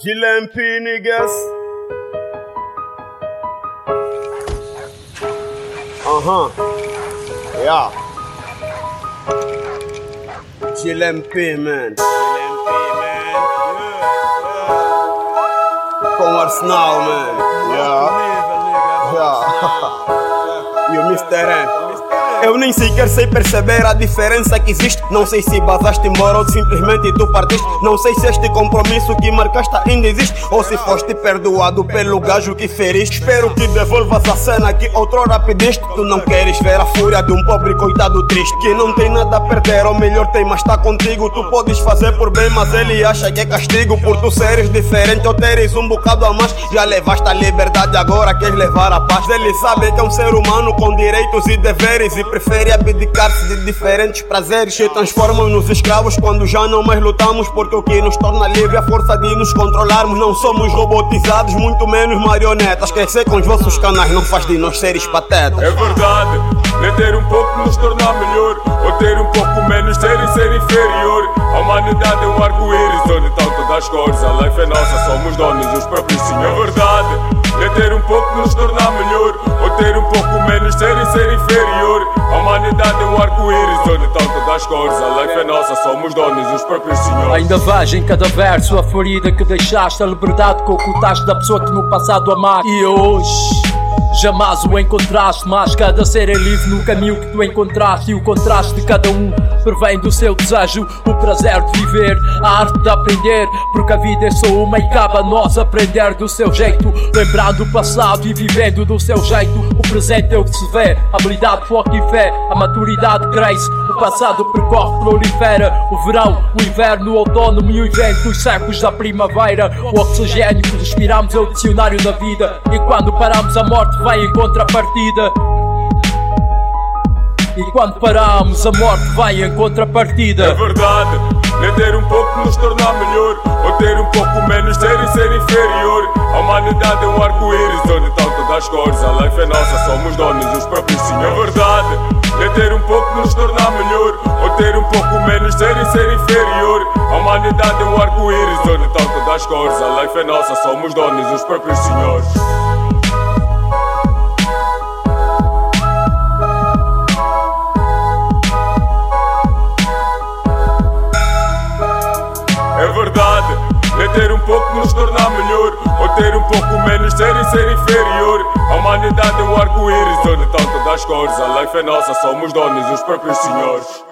GLMP niggas. Uh-huh. Yeah. GLMP, man. GLMP, man. Com Arsenal, man. Yeah. Yeah. you Mr. M. Eu nem sequer sei perceber a diferença que existe. Não sei se basaste embora ou simplesmente tu partiste. Não sei se este compromisso que marcaste ainda existe. Ou se foste perdoado pelo gajo que feriste. Espero que devolvas a cena que outrora pediste. Tu não queres ver a fúria de um pobre coitado triste. Que não tem nada a perder, ou melhor tem, mas está contigo. Tu podes fazer por bem, mas ele acha que é castigo. Por tu seres diferente ou teres um bocado a mais. Já levaste a liberdade, agora queres levar a paz. Ele sabe que é um ser humano com direitos e deveres. E prefere abdicar-se de diferentes prazeres. Se transformam nos escravos quando já não mais lutamos Porque o que nos torna livre é a força de nos controlarmos. Não somos robotizados, muito menos marionetas. Crescer com os vossos canais não faz de nós seres patetas. É verdade, nem ter um pouco nos tornar melhor Ou ter um pouco menos ser e ser inferior. A humanidade é um arco-íris onde estão todas as cores A life é nossa, somos donos, os próprios. Senhores É verdade, nem ter um pouco nos tornar melhor Ou ter um pouco menos ser e ser inferior cores. A life é nossa, somos donos, os próprios senhores. Ainda vejo em cada verso a ferida que deixaste, a liberdade que ocultaste da pessoa que no passado amaste. E hoje. Jamais o encontraste, mas cada ser é livre no caminho que tu encontraste. E o contraste de cada um provém do seu desejo, o prazer de viver, a arte de aprender. Porque a vida é só uma e cabe a nós aprender do seu jeito. Lembrando o passado e vivendo do seu jeito. O presente é o que se vê, habilidade, foco e fé. A maturidade cresce, o passado percorre, prolifera. O verão, o inverno, o outono e o inverno, os séculos da primavera. O oxigênio que respiramos é o dicionário da vida. E quando paramos, a morte vai em contrapartida. E quando paramos, a morte vai em contrapartida. É verdade, nem ter um pouco nos tornar melhor, ou ter um pouco menos ser e ser inferior. A humanidade é um arco-íris onde estão todas as cores. A life é nossa, somos donos, os próprios senhores. É verdade, nem ter um pouco nos tornar melhor, ou ter um pouco menos ser e ser inferior. A humanidade é um arco-íris onde estão todas as cores. A life é nossa, somos donos, os próprios senhores. Ter um pouco nos tornar melhor. Ou ter um pouco menos ser e ser inferior. A humanidade é um arco-íris onde estão todas as cores A life é nossa, somos donos, os próprios senhores